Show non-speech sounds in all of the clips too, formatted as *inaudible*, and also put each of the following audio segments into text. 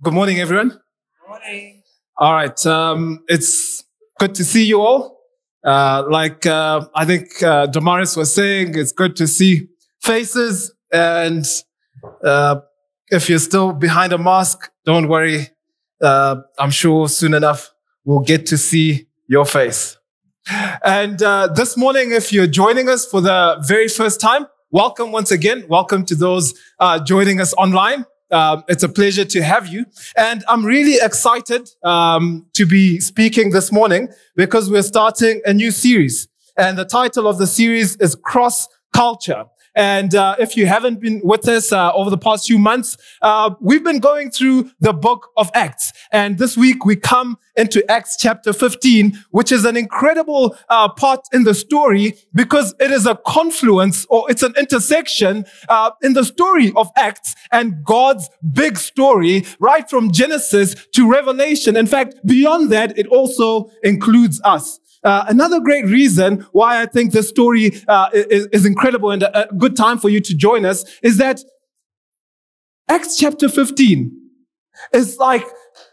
Good morning, everyone. Morning. All right. Um, it's good to see you all. Uh, like uh, I think uh, Damaris was saying, it's good to see faces. And uh, if you're still behind a mask, don't worry. Uh, I'm sure soon enough we'll get to see your face. And uh, this morning, if you're joining us for the very first time, welcome once again. Welcome to those uh, joining us online. Um, it's a pleasure to have you. And I'm really excited um, to be speaking this morning because we're starting a new series. And the title of the series is Cross Culture. And uh, if you haven't been with us uh, over the past few months, uh, we've been going through the book of Acts. And this week we come into Acts chapter 15, which is an incredible uh, part in the story because it is a confluence or it's an intersection uh, in the story of Acts and God's big story, right from Genesis to Revelation. In fact, beyond that, it also includes us. Uh, another great reason why I think this story uh, is, is, incredible and a, good time for you to join us is that Acts chapter 15 is like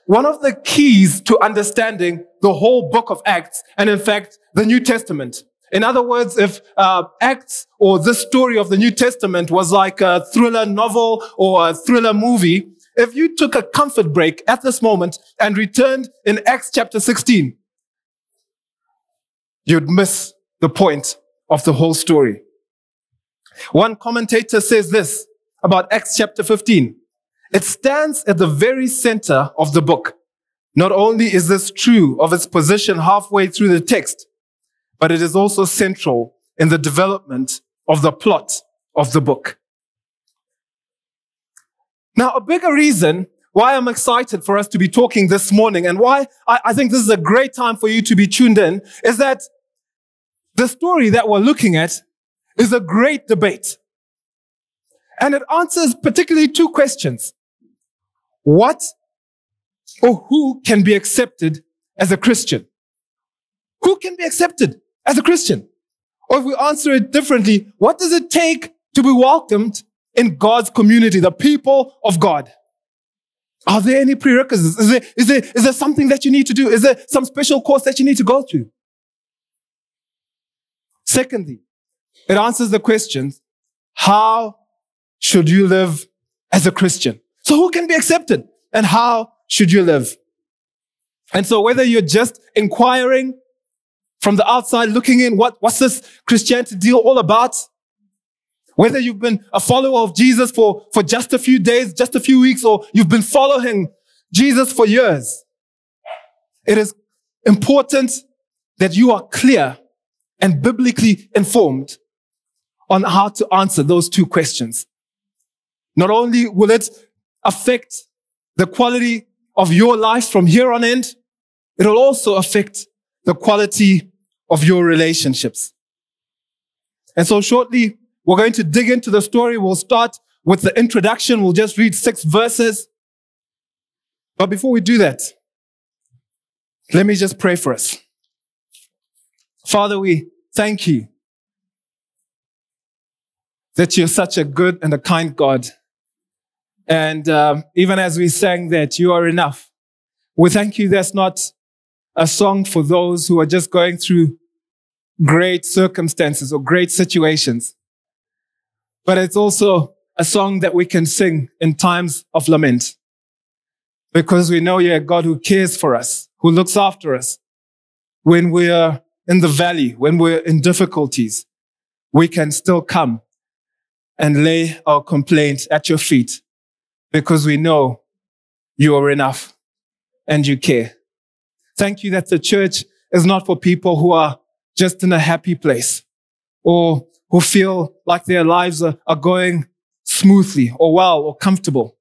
one of the keys to understanding the whole book of Acts and in fact the New Testament. In other words, if uh, Acts or this story of the New Testament was like a thriller novel or a thriller movie, if you took a comfort break at this moment and returned in Acts chapter 16, you'd miss the point of the whole story. One commentator says this about Acts chapter 15. It stands at the very center of the book. Not only is this true of its position halfway through the text, but it is also central in the development of the plot of the book. Now, a bigger reason why I'm excited for us to be talking this morning and why I, I, think this is a great time for you to be tuned in is that the story that we're looking at is a great debate. And it answers particularly two questions. What or who can be accepted as a Christian? Who can be accepted as a Christian? Or if we answer it differently, what does it take to be welcomed in God's community, the people of God? Are there any prerequisites? Is there, is there, is there something that you need to do? Is there some special course that you need to go through? Secondly, it answers the question, how should you live as a Christian? So who can be accepted and how should you live? And so whether you're just inquiring from the outside, looking in, what, what's this Christianity deal all about? Whether you've been a follower of Jesus for, for just a few days, just a few weeks, or you've been following Jesus for years, it is important that you are clear and biblically informed on how to answer those two questions. Not only will it affect the quality of your life from here on end, it'll also affect the quality of your relationships. And so shortly, we're going to dig into the story. We'll start with the introduction. We'll just read six verses. But before we do that, let me just pray for us. Father, we thank you that you're such a good and a kind God. And um, even as we sang that, you are enough. We thank you that's not a song for those who are just going through great circumstances or great situations, but it's also a song that we can sing in times of lament because we know you're a God who cares for us, who looks after us when we are in the valley, when we're in difficulties, we can still come and lay our complaint at your feet because we know you are enough and you care. Thank you that the church is not for people who are just in a happy place or who feel like their lives are, are going smoothly or well or comfortable.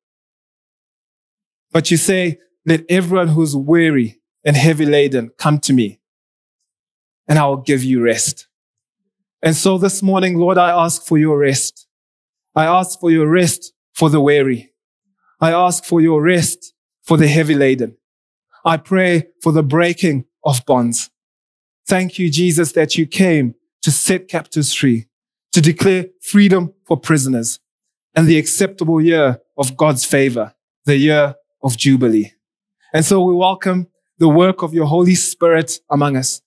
But you say, let everyone who's weary and heavy laden come to me and I will give you rest. And so this morning, Lord, I ask for your rest. I ask for your rest for the weary. I ask for your rest for the heavy laden. I pray for the breaking of bonds. Thank you, Jesus, that you came to set captives free, to declare freedom for prisoners and the acceptable year of God's favor, the year of Jubilee. And so we welcome the work of your Holy Spirit among us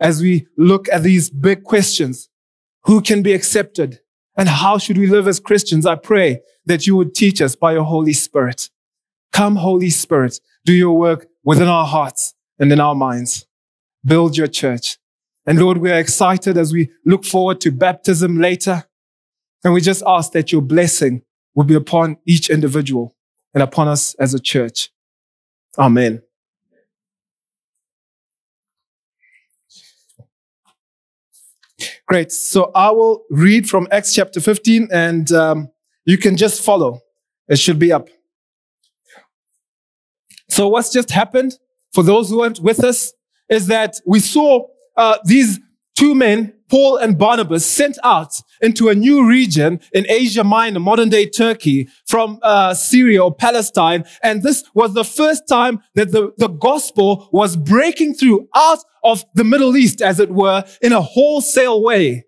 as we look at these big questions. Who can be accepted? And how should we live as Christians? I pray that you would teach us by your Holy Spirit. Come, Holy Spirit, do your work within our hearts and in our minds. Build your church. And Lord, we are excited as we look forward to baptism later. And we just ask that your blessing will be upon each individual and upon us as a church. Amen. Great. So I will read from Acts chapter 15 and um, you can just follow. It should be up. So what's just happened for those who weren't with us is that we saw uh, these two men, Paul and Barnabas, sent out into a new region in Asia Minor, modern day Turkey, from uh, Syria or Palestine. And this was the first time that the, the gospel was breaking through out of the Middle East, as it were, in a wholesale way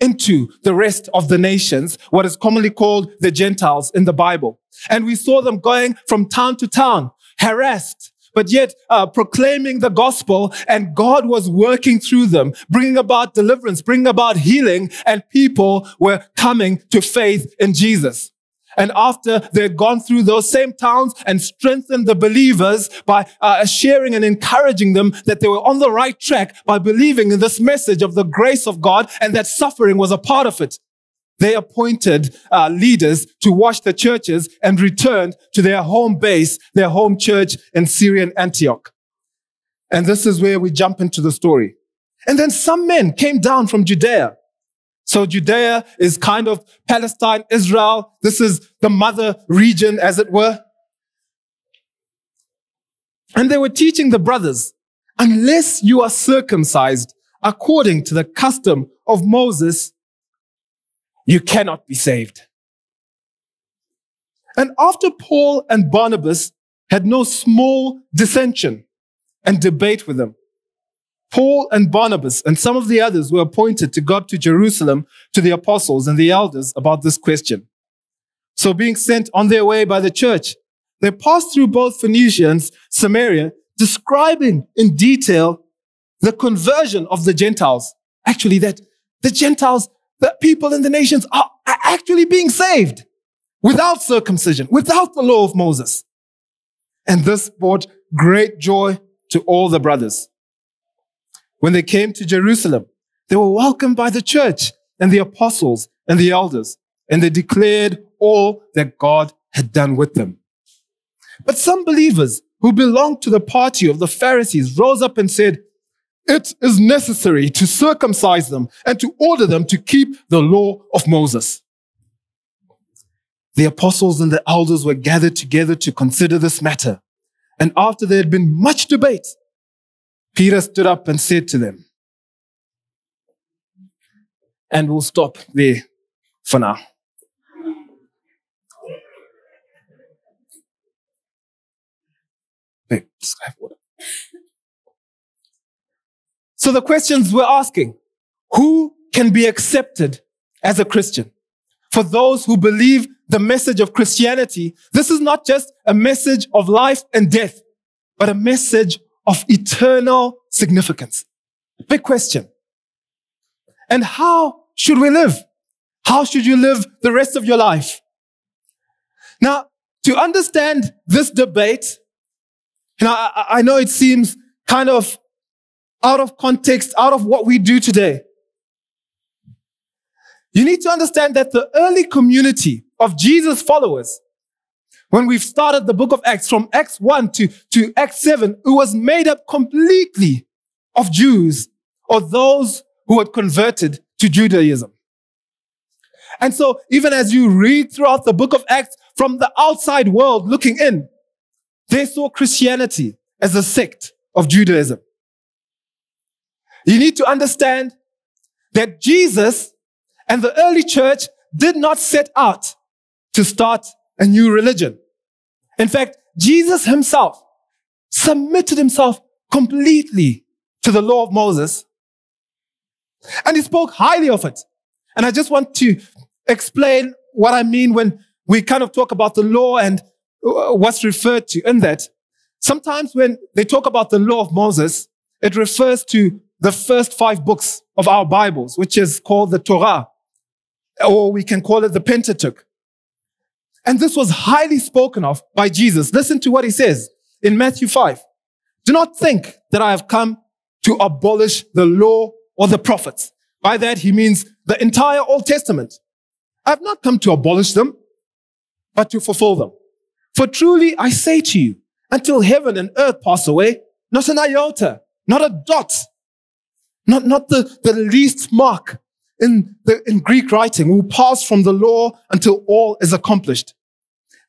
into the rest of the nations, what is commonly called the Gentiles in the Bible. And we saw them going from town to town, harassed, but yet uh, proclaiming the gospel and God was working through them, bringing about deliverance, bringing about healing and people were coming to faith in Jesus. And after they'd gone through those same towns and strengthened the believers by uh, sharing and encouraging them that they were on the right track by believing in this message of the grace of God and that suffering was a part of it they appointed uh, leaders to watch the churches and returned to their home base, their home church in Syrian Antioch. And this is where we jump into the story. And then some men came down from Judea. So Judea is kind of Palestine, Israel. This is the mother region, as it were. And they were teaching the brothers, unless you are circumcised according to the custom of Moses, you cannot be saved. And after Paul and Barnabas had no small dissension and debate with them, Paul and Barnabas and some of the others were appointed to go up to Jerusalem to the apostles and the elders about this question. So being sent on their way by the church, they passed through both Phoenicia and Samaria, describing in detail the conversion of the Gentiles. Actually, that the Gentiles that people in the nations are, are actually being saved without circumcision, without the law of Moses. And this brought great joy to all the brothers. When they came to Jerusalem, they were welcomed by the church and the apostles and the elders, and they declared all that God had done with them. But some believers who belonged to the party of the Pharisees rose up and said, it is necessary to circumcise them and to order them to keep the law of Moses. The apostles and the elders were gathered together to consider this matter. And after there had been much debate, Peter stood up and said to them, and we'll stop there for now. Babe, just have water. So the questions we're asking, who can be accepted as a Christian? For those who believe the message of Christianity, this is not just a message of life and death, but a message of eternal significance. Big question. And how should we live? How should you live the rest of your life? Now, to understand this debate, you know, I, I know it seems kind of out of context, out of what we do today. You need to understand that the early community of Jesus followers, when we've started the book of Acts from Acts 1 to, to Acts 7, it was made up completely of Jews or those who had converted to Judaism. And so even as you read throughout the book of Acts from the outside world looking in, they saw Christianity as a sect of Judaism. You need to understand that Jesus and the early church did not set out to start a new religion. In fact, Jesus himself submitted himself completely to the law of Moses and he spoke highly of it. And I just want to explain what I mean when we kind of talk about the law and uh, what's referred to in that. Sometimes when they talk about the law of Moses, it refers to the first five books of our Bibles, which is called the Torah, or we can call it the Pentateuch. And this was highly spoken of by Jesus. Listen to what he says in Matthew 5. Do not think that I have come to abolish the law or the prophets. By that, he means the entire Old Testament. I have not come to abolish them, but to fulfill them. For truly I say to you, until heaven and earth pass away, not an iota, not a dot, not, not the, the least mark in, the, in Greek writing will pass from the law until all is accomplished.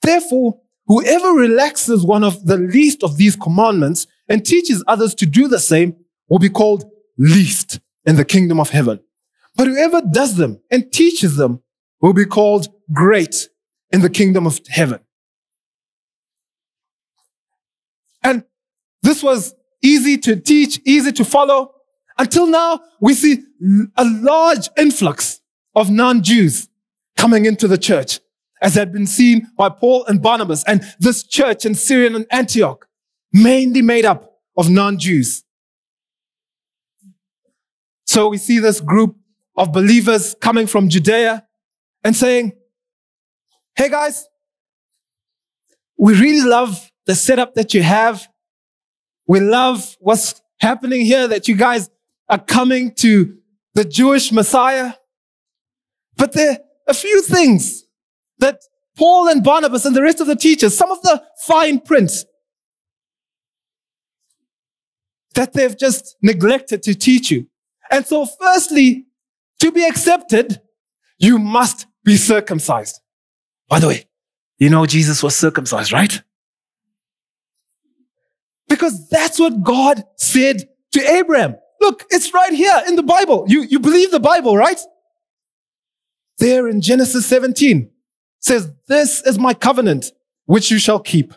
Therefore, whoever relaxes one of the least of these commandments and teaches others to do the same will be called least in the kingdom of heaven. But whoever does them and teaches them will be called great in the kingdom of heaven. And this was easy to teach, easy to follow. Until now, we see a large influx of non-Jews coming into the church, as had been seen by Paul and Barnabas. And this church in Syrian and Antioch, mainly made up of non-Jews. So we see this group of believers coming from Judea and saying, Hey guys, we really love the setup that you have. We love what's happening here that you guys are coming to the Jewish Messiah. But there are a few things that Paul and Barnabas and the rest of the teachers, some of the fine print that they've just neglected to teach you. And so firstly, to be accepted, you must be circumcised. By the way, you know Jesus was circumcised, right? Because that's what God said to Abraham. Look, it's right here in the Bible. You, you believe the Bible, right? There in Genesis 17 says, this is my covenant, which you shall keep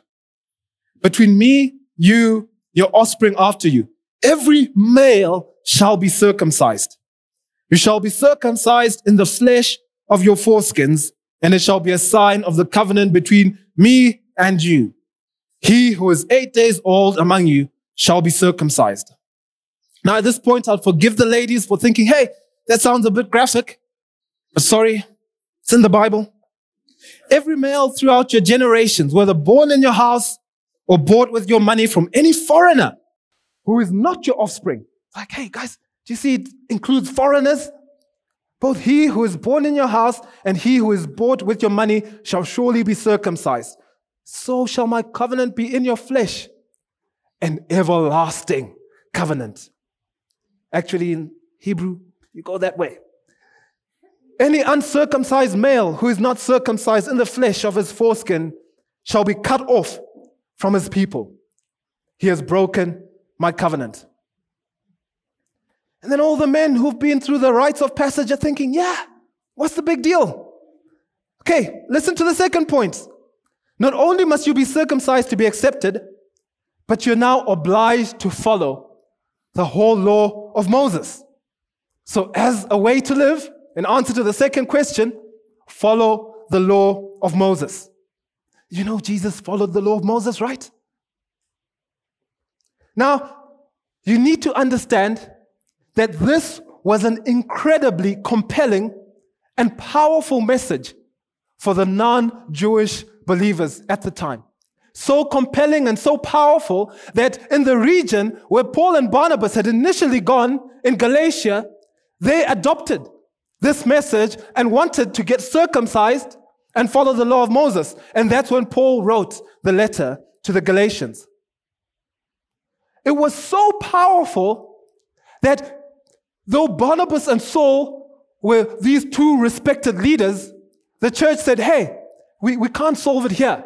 between me, you, your offspring after you. Every male shall be circumcised. You shall be circumcised in the flesh of your foreskins, and it shall be a sign of the covenant between me and you. He who is eight days old among you shall be circumcised. Now, at this point, I'll forgive the ladies for thinking, hey, that sounds a bit graphic. But sorry, it's in the Bible. Every male throughout your generations, whether born in your house or bought with your money from any foreigner who is not your offspring. Like, hey, guys, do you see it includes foreigners? Both he who is born in your house and he who is bought with your money shall surely be circumcised. So shall my covenant be in your flesh, an everlasting covenant. Actually, in Hebrew, you go that way. Any uncircumcised male who is not circumcised in the flesh of his foreskin shall be cut off from his people. He has broken my covenant. And then all the men who've been through the rites of passage are thinking, yeah, what's the big deal? Okay, listen to the second point. Not only must you be circumcised to be accepted, but you're now obliged to follow the whole law of Moses. So, as a way to live, in answer to the second question, follow the law of Moses. You know, Jesus followed the law of Moses, right? Now, you need to understand that this was an incredibly compelling and powerful message for the non Jewish believers at the time. So compelling and so powerful that in the region where Paul and Barnabas had initially gone in Galatia, they adopted this message and wanted to get circumcised and follow the law of Moses. And that's when Paul wrote the letter to the Galatians. It was so powerful that though Barnabas and Saul were these two respected leaders, the church said, hey, we, we can't solve it here.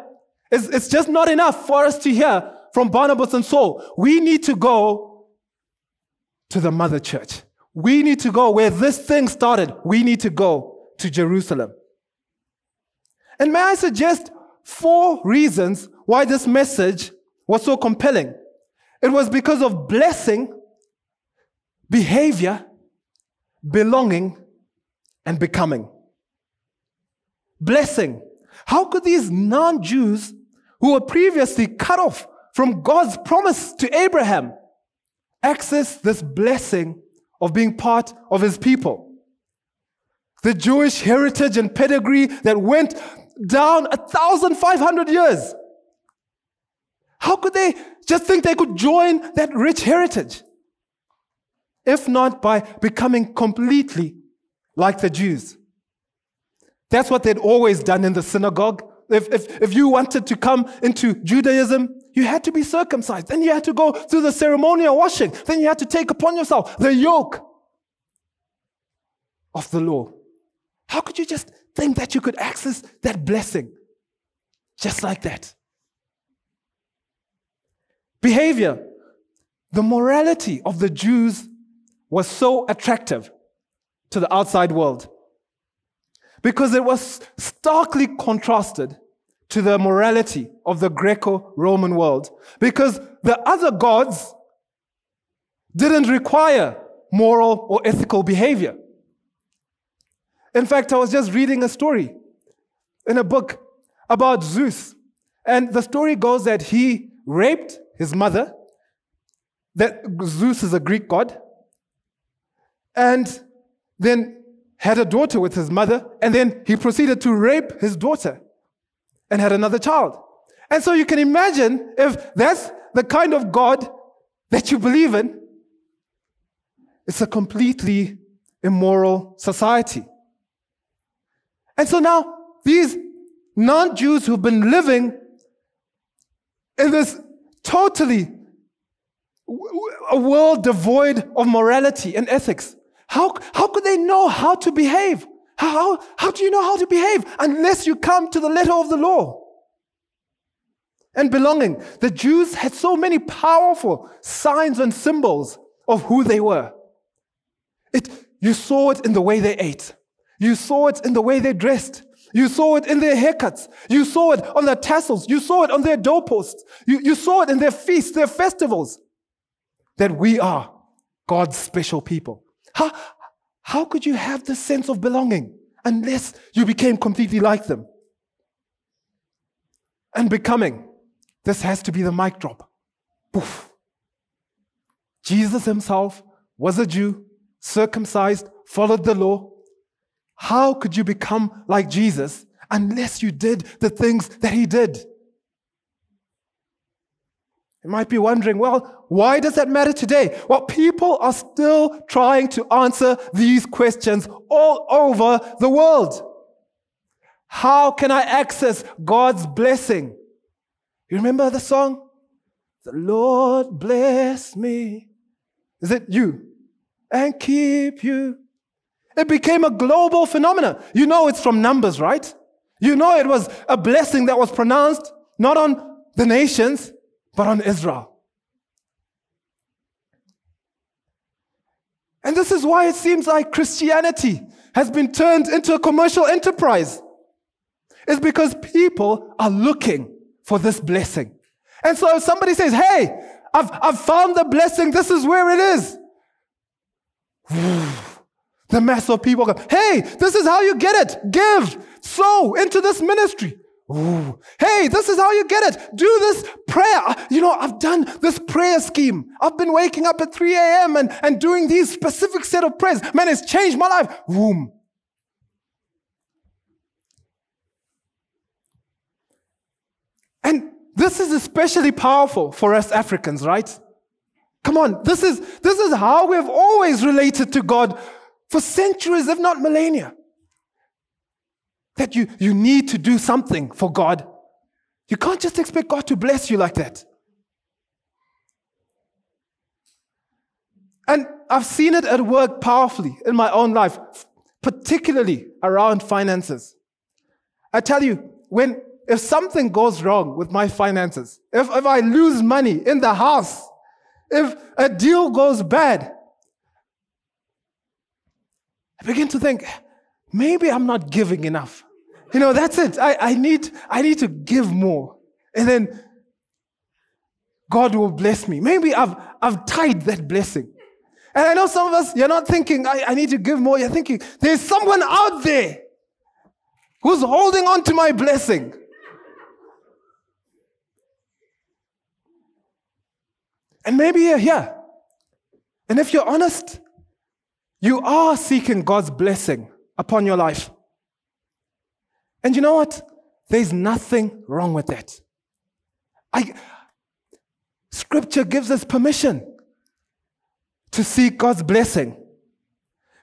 It's, it's just not enough for us to hear from Barnabas and Saul. We need to go to the mother church. We need to go where this thing started. We need to go to Jerusalem. And may I suggest four reasons why this message was so compelling? It was because of blessing, behavior, belonging, and becoming. Blessing. How could these non Jews who were previously cut off from God's promise to Abraham access this blessing of being part of his people. The Jewish heritage and pedigree that went down 1,500 years. How could they just think they could join that rich heritage? If not by becoming completely like the Jews. That's what they'd always done in the synagogue. If, if, if you wanted to come into Judaism, you had to be circumcised. Then you had to go through the ceremonial washing. Then you had to take upon yourself the yoke of the law. How could you just think that you could access that blessing just like that? Behavior. The morality of the Jews was so attractive to the outside world because it was starkly contrasted to the morality of the Greco Roman world. Because the other gods didn't require moral or ethical behavior. In fact, I was just reading a story in a book about Zeus. And the story goes that he raped his mother, that Zeus is a Greek god, and then had a daughter with his mother, and then he proceeded to rape his daughter and had another child. And so you can imagine if that's the kind of God that you believe in, it's a completely immoral society. And so now these non Jews who've been living in this totally a world devoid of morality and ethics how, how could they know how to behave? How, how do you know how to behave unless you come to the letter of the law? And belonging. The Jews had so many powerful signs and symbols of who they were. It, you saw it in the way they ate. You saw it in the way they dressed. You saw it in their haircuts. You saw it on their tassels. You saw it on their doorposts. You, you saw it in their feasts, their festivals. That we are God's special people. How, how could you have this sense of belonging unless you became completely like them? And becoming. This has to be the mic drop. Poof. Jesus himself was a Jew, circumcised, followed the law. How could you become like Jesus unless you did the things that he did? You might be wondering, well, why does that matter today? Well, people are still trying to answer these questions all over the world. How can I access God's blessing? You remember the song? The Lord bless me. Is it you? And keep you. It became a global phenomenon. You know it's from Numbers, right? You know it was a blessing that was pronounced not on the nations, but on Israel. And this is why it seems like Christianity has been turned into a commercial enterprise. It's because people are looking for this blessing. And so if somebody says, Hey, I've, I've found the blessing, this is where it is. *sighs* The mass of people go, Hey, this is how you get it. Give, sow into this ministry. Ooh. Hey, this is how you get it. Do this prayer. You know, I've done this prayer scheme. I've been waking up at 3 a.m. And, and doing these specific set of prayers. Man, it's changed my life. Boom. And this is especially powerful for us Africans, right? Come on, this is, this is how we've always related to God for centuries, if not millennia that you, you need to do something for God. You can't just expect God to bless you like that. And I've seen it at work powerfully in my own life, particularly around finances. I tell you, when if something goes wrong with my finances, if, if I lose money in the house, if a deal goes bad, I begin to think, maybe I'm not giving enough. You know, that's it. I, I, need, I need to give more. And then God will bless me. Maybe I've, I've tied that blessing. And I know some of us, you're not thinking, I, I need to give more. You're thinking, there's someone out there who's holding on to my blessing. And maybe you're here. And if you're honest, you are seeking God's blessing upon your life. And you know what? There's nothing wrong with that. I, scripture gives us permission to seek God's blessing.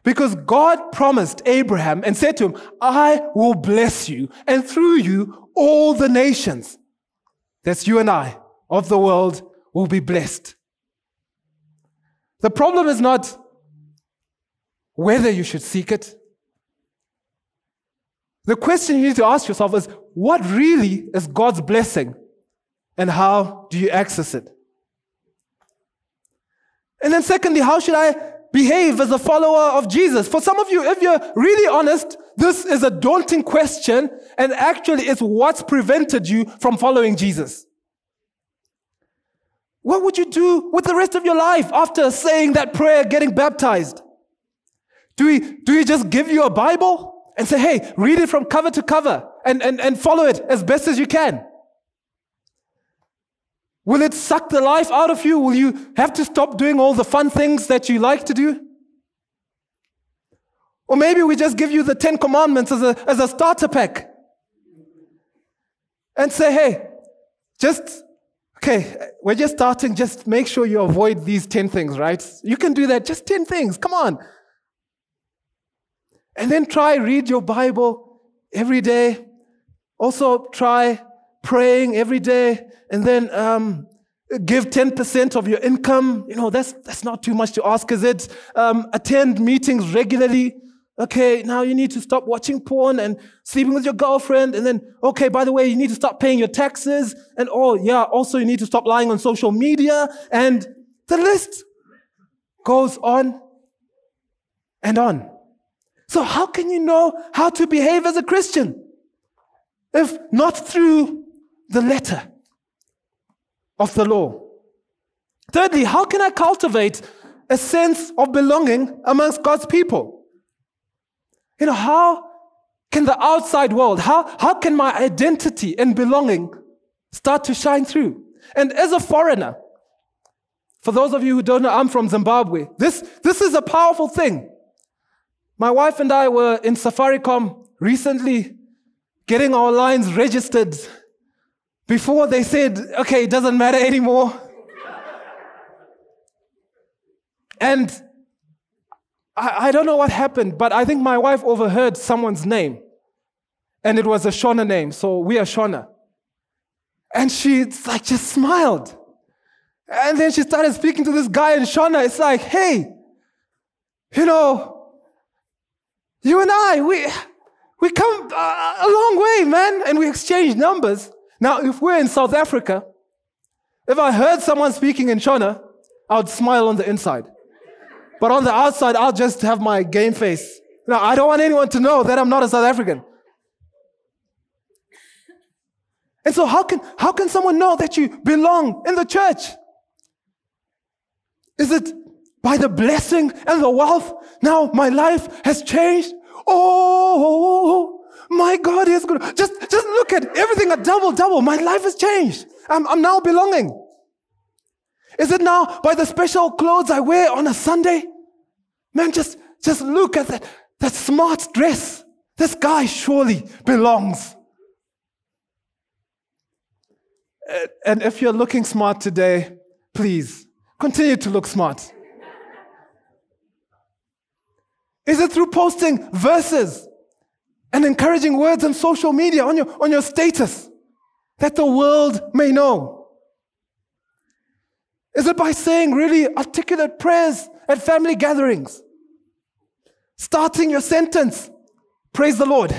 Because God promised Abraham and said to him, I will bless you, and through you, all the nations, that's you and I, of the world, will be blessed. The problem is not whether you should seek it. The question you need to ask yourself is what really is God's blessing and how do you access it? And then, secondly, how should I behave as a follower of Jesus? For some of you, if you're really honest, this is a daunting question, and actually, it's what's prevented you from following Jesus. What would you do with the rest of your life after saying that prayer, getting baptized? Do we, do we just give you a Bible and say, hey, read it from cover to cover and, and, and follow it as best as you can? Will it suck the life out of you? Will you have to stop doing all the fun things that you like to do? Or maybe we just give you the Ten Commandments as a, as a starter pack and say, hey, just, okay, we're just starting, just make sure you avoid these 10 things, right? You can do that, just 10 things, come on. And then try read your Bible every day. Also try praying every day and then um, give 10% of your income. You know, that's, that's not too much to ask, is it? Um, attend meetings regularly. Okay, now you need to stop watching porn and sleeping with your girlfriend. And then, okay, by the way, you need to stop paying your taxes. And oh, yeah, also you need to stop lying on social media. And the list goes on and on. So how can you know how to behave as a Christian? If not through the letter of the law. Thirdly, how can I cultivate a sense of belonging amongst God's people? You know, how can the outside world, how, how can my identity and belonging start to shine through? And as a foreigner, for those of you who don't know, I'm from Zimbabwe. This, this is a powerful thing. My wife and I were in Safaricom recently getting our lines registered before they said, okay, it doesn't matter anymore. and I, I, don't know what happened, but I think my wife overheard someone's name. And it was a Shona name, so we are Shona. And she like just smiled. And then she started speaking to this guy in Shona. It's like, hey, you know, you and I, we, we come uh, a long way, man. And we exchange numbers. Now, if we're in South Africa, if I heard someone speaking in Shona, I would smile on the inside. But on the outside, I'll just have my game face. Now, I don't want anyone to know that I'm not a South African. And so, how can, how can someone know that you belong in the church? Is it by the blessing and the wealth? Now my life has changed. Oh, my God is good. Just, just look at everything a double, double. My life has changed. I'm, I'm now belonging. Is it now by the special clothes I wear on a Sunday? Man, just, just look at that, that smart dress. This guy surely belongs. And if you're looking smart today, please continue to look smart. Is it through posting verses and encouraging words on social media, on your, on your status, that the world may know? Is it by saying really articulate prayers at family gatherings? Starting your sentence, praise the Lord.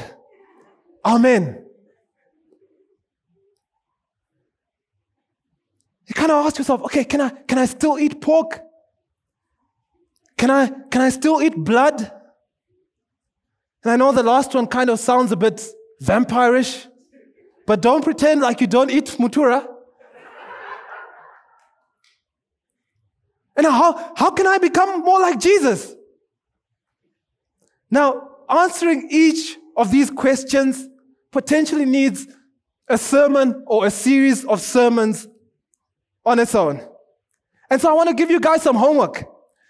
Amen. You kind of ask yourself, okay, can I, can I still eat pork? Can I, can I still eat blood? And I know the last one kind of sounds a bit vampirish, but don't pretend like you don't eat mutura. And how, how can I become more like Jesus? Now, answering each of these questions potentially needs a sermon or a series of sermons on its own. And so I want to give you guys some homework.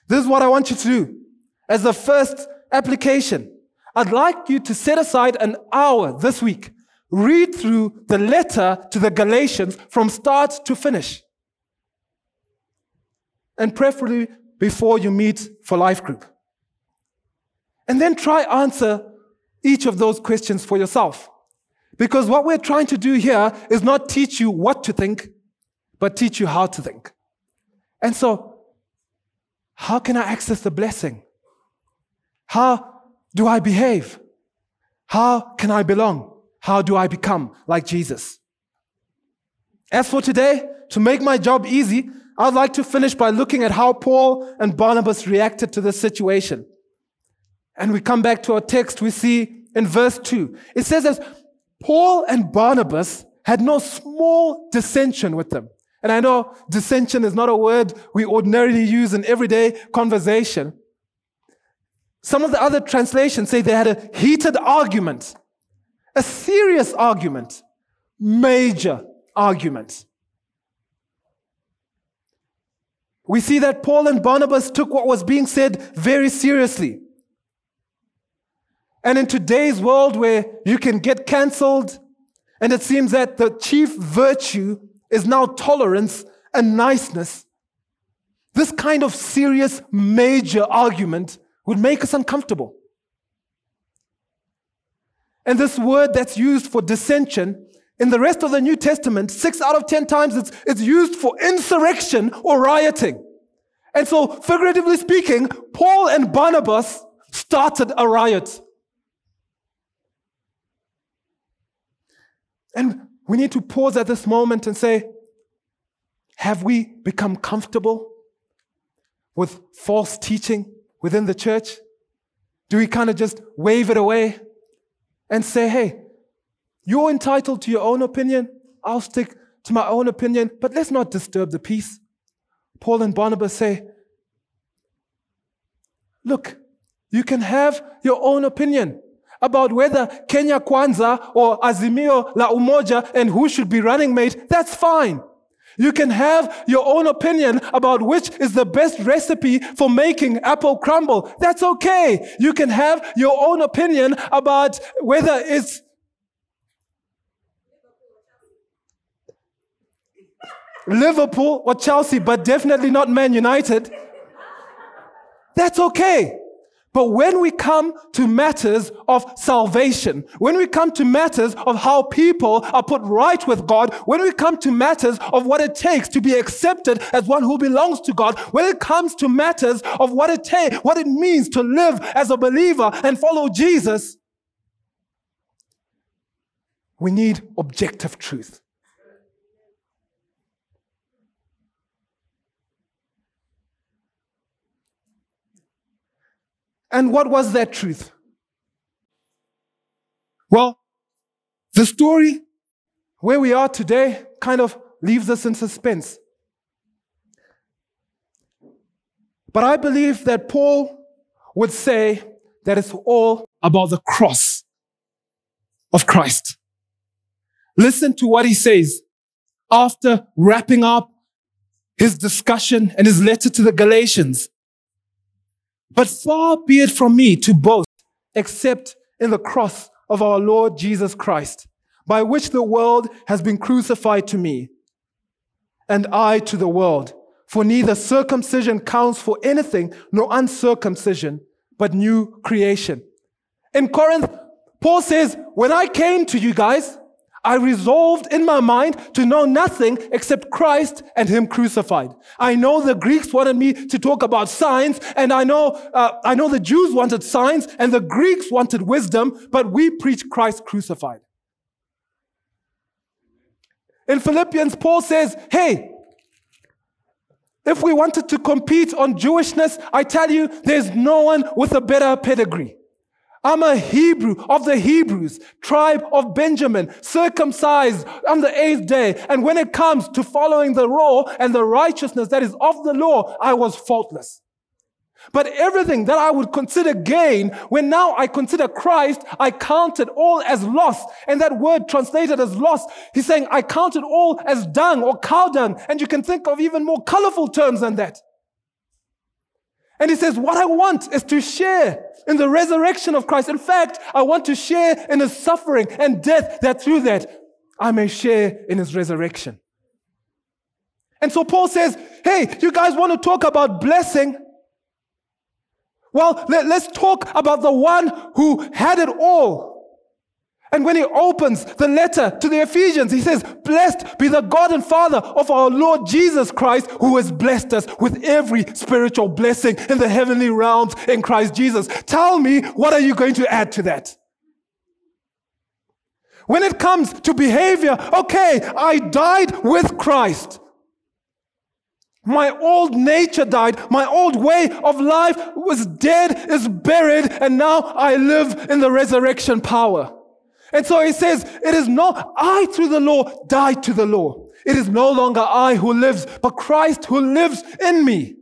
This is what I want you to do as the first application. I'd like you to set aside an hour this week. Read through the letter to the Galatians from start to finish. And preferably before you meet for life group. And then try answer each of those questions for yourself. Because what we're trying to do here is not teach you what to think, but teach you how to think. And so, how can I access the blessing? How do I behave? How can I belong? How do I become like Jesus? As for today, to make my job easy, I'd like to finish by looking at how Paul and Barnabas reacted to this situation. And we come back to our text, we see in verse 2. It says as Paul and Barnabas had no small dissension with them. And I know dissension is not a word we ordinarily use in everyday conversation. Some of the other translations say they had a heated argument, a serious argument, major argument. We see that Paul and Barnabas took what was being said very seriously. And in today's world where you can get cancelled, and it seems that the chief virtue is now tolerance and niceness, this kind of serious, major argument would make us uncomfortable. And this word that's used for dissension in the rest of the New Testament, six out of ten times it's, it's used for insurrection or rioting. And so, figuratively speaking, Paul and Barnabas started a riot. And we need to pause at this moment and say, have we become comfortable with false teaching within the church? Do we kind of just wave it away and say, hey, you're entitled to your own opinion. I'll stick to my own opinion, but let's not disturb the peace. Paul and Barnabas say, look, you can have your own opinion about whether Kenya Kwanza or Azimio la Umoja and who should be running mate, that's fine. You can have your own opinion about which is the best recipe for making apple crumble. That's okay. You can have your own opinion about whether it's Liverpool or Chelsea, but definitely not Man United. That's okay. But when we come to matters of salvation, when we come to matters of how people are put right with God, when we come to matters of what it takes to be accepted as one who belongs to God, when it comes to matters of what it what it means to live as a believer and follow Jesus, we need objective truth. And what was that truth? Well, the story where we are today kind of leaves us in suspense. But I believe that Paul would say that it's all about the cross of Christ. Listen to what he says after wrapping up his discussion and his letter to the Galatians. But far be it from me to boast except in the cross of our Lord Jesus Christ, by which the world has been crucified to me, and I to the world. For neither circumcision counts for anything, nor uncircumcision, but new creation. In Corinth, Paul says, When I came to you guys, I resolved in my mind to know nothing except Christ and Him crucified. I know the Greeks wanted me to talk about signs, and I know uh, I know the Jews wanted signs, and the Greeks wanted wisdom, but we preach Christ crucified. In Philippians, Paul says, "Hey, if we wanted to compete on Jewishness, I tell you, there's no one with a better pedigree." I'm a Hebrew of the Hebrews, tribe of Benjamin, circumcised on the eighth day. And when it comes to following the law and the righteousness that is of the law, I was faultless. But everything that I would consider gain, when now I consider Christ, I count it all as loss. And that word translated as loss, he's saying, I count it all as dung or cow dung. And you can think of even more colorful terms than that. And he says, What I want is to share in the resurrection of Christ. In fact, I want to share in his suffering and death, that through that I may share in his resurrection. And so Paul says, Hey, you guys want to talk about blessing? Well, let, us talk about the one who had it all. And when he opens the letter to the Ephesians, he says, Blessed be the God and Father of our Lord Jesus Christ, who has blessed us with every spiritual blessing in the heavenly realms in Christ Jesus. Tell me, what are you going to add to that? When it comes to behavior, okay, I died with Christ. My old nature died. My old way of life was dead, is buried, and now I live in the resurrection power. And so he says, it is not I through the law died to the law. It is no longer I who lives, but Christ who lives in me.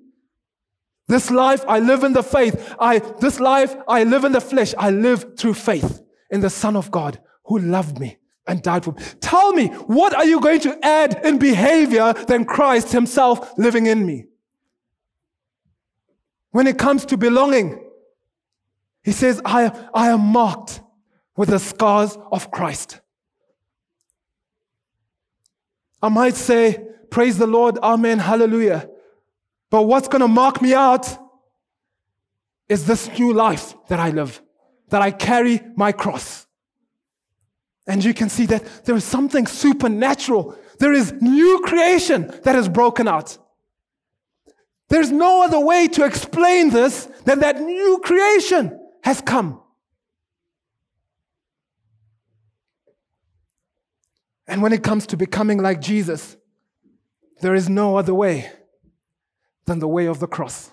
This life I live in the faith. I, this life I live in the flesh. I live through faith in the Son of God who loved me and died for me. Tell me, what are you going to add in behavior than Christ himself living in me? When it comes to belonging, he says, I, I am marked with the scars of Christ. I might say, Praise the Lord, Amen, Hallelujah. But what's going to mark me out is this new life that I live, that I carry my cross. And you can see that there is something supernatural. There is new creation that is broken out. There's no other way to explain this than that new creation has come. And when it comes to becoming like Jesus, there is no other way than the way of the cross.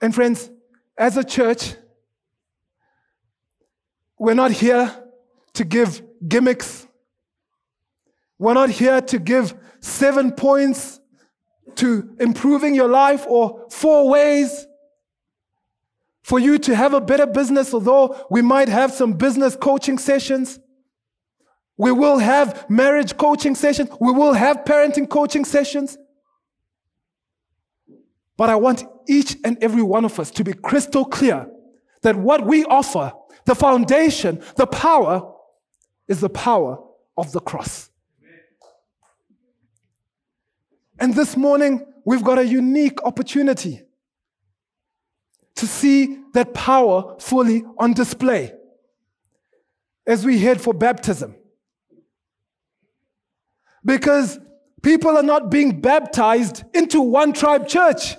And friends, as a church, we're not here to give gimmicks. We're not here to give seven points to improving your life or four ways for you to have a better business, although we might have some business coaching sessions. We will have marriage coaching sessions. We will have parenting coaching sessions. But I want each and every one of us to be crystal clear that what we offer the foundation, the power, is the power of the cross. And this morning, we've got a unique opportunity to see that power fully on display as we head for baptism. Because people are not being baptized into one tribe church.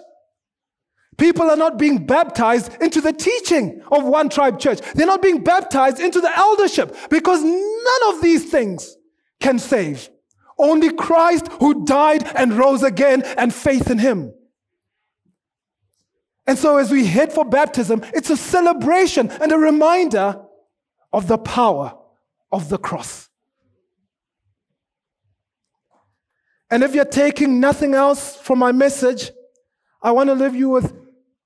People are not being baptized into the teaching of one tribe church. They're not being baptized into the eldership because none of these things can save. Only Christ who died and rose again and faith in him. And so as we head for baptism, it's a celebration and a reminder of the power of the cross. And if you're taking nothing else from my message, I want to leave you with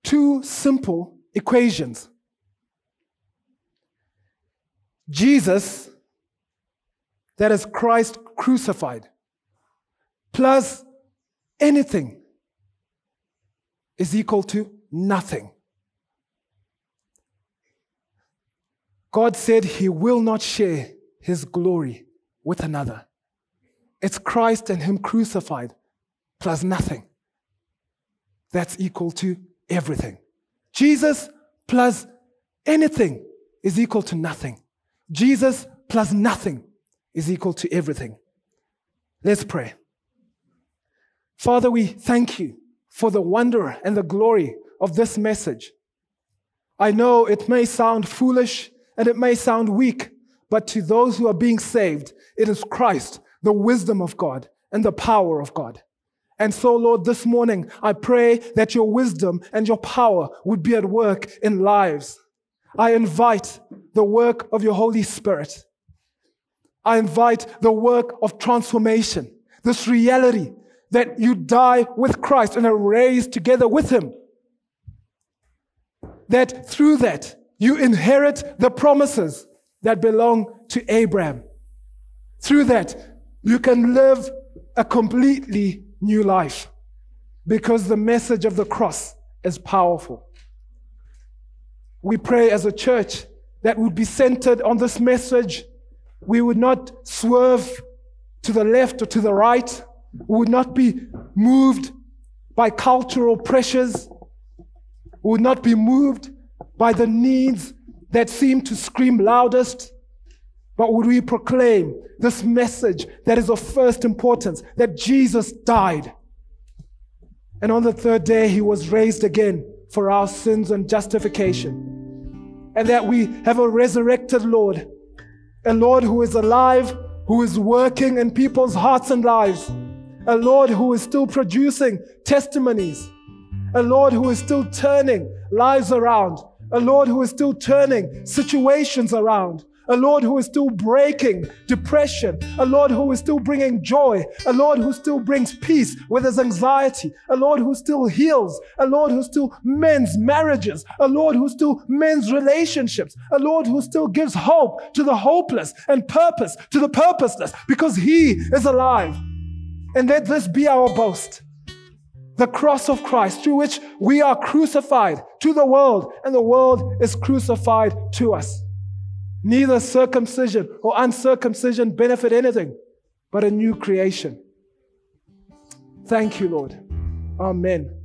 two simple equations. Jesus, that is Christ crucified, plus anything is equal to nothing. God said he will not share his glory with another. It's Christ and him crucified plus nothing. That's equal to everything. Jesus plus anything is equal to nothing. Jesus plus nothing is equal to everything. Let's pray. Father, we thank you for the wonder and the glory of this message. I know it may sound foolish and it may sound weak, but to those who are being saved, it is Christ, the wisdom of God and the power of God. And so, Lord, this morning, I pray that your wisdom and your power would be at work in lives. I invite the work of your Holy Spirit. I invite the work of transformation, this reality that you die with Christ and are raised together with him. That through that you inherit the promises that belong to Abraham. Through that you can live a completely new life because the message of the cross is powerful. We pray as a church that would be centered on this message. We would not swerve to the left or to the right. We would not be moved by cultural pressures. Would not be moved by the needs that seem to scream loudest. But would we proclaim this message that is of first importance that Jesus died? And on the third day, he was raised again for our sins and justification and that we have a resurrected Lord, a Lord who is alive, who is working in people's hearts and lives, a Lord who is still producing testimonies, a Lord who is still turning lives around, a Lord who is still turning situations around, a Lord who is still breaking depression, a Lord who is still bringing joy, a Lord who still brings peace where there's anxiety, a Lord who still heals, a Lord who still mends marriages, a Lord who still mends relationships, a Lord who still gives hope to the hopeless and purpose to the purposeless because He is alive. And let this be our boast the cross of Christ through which we are crucified to the world and the world is crucified to us. Neither circumcision or uncircumcision benefit anything, but a new creation. Thank you, Lord. Amen.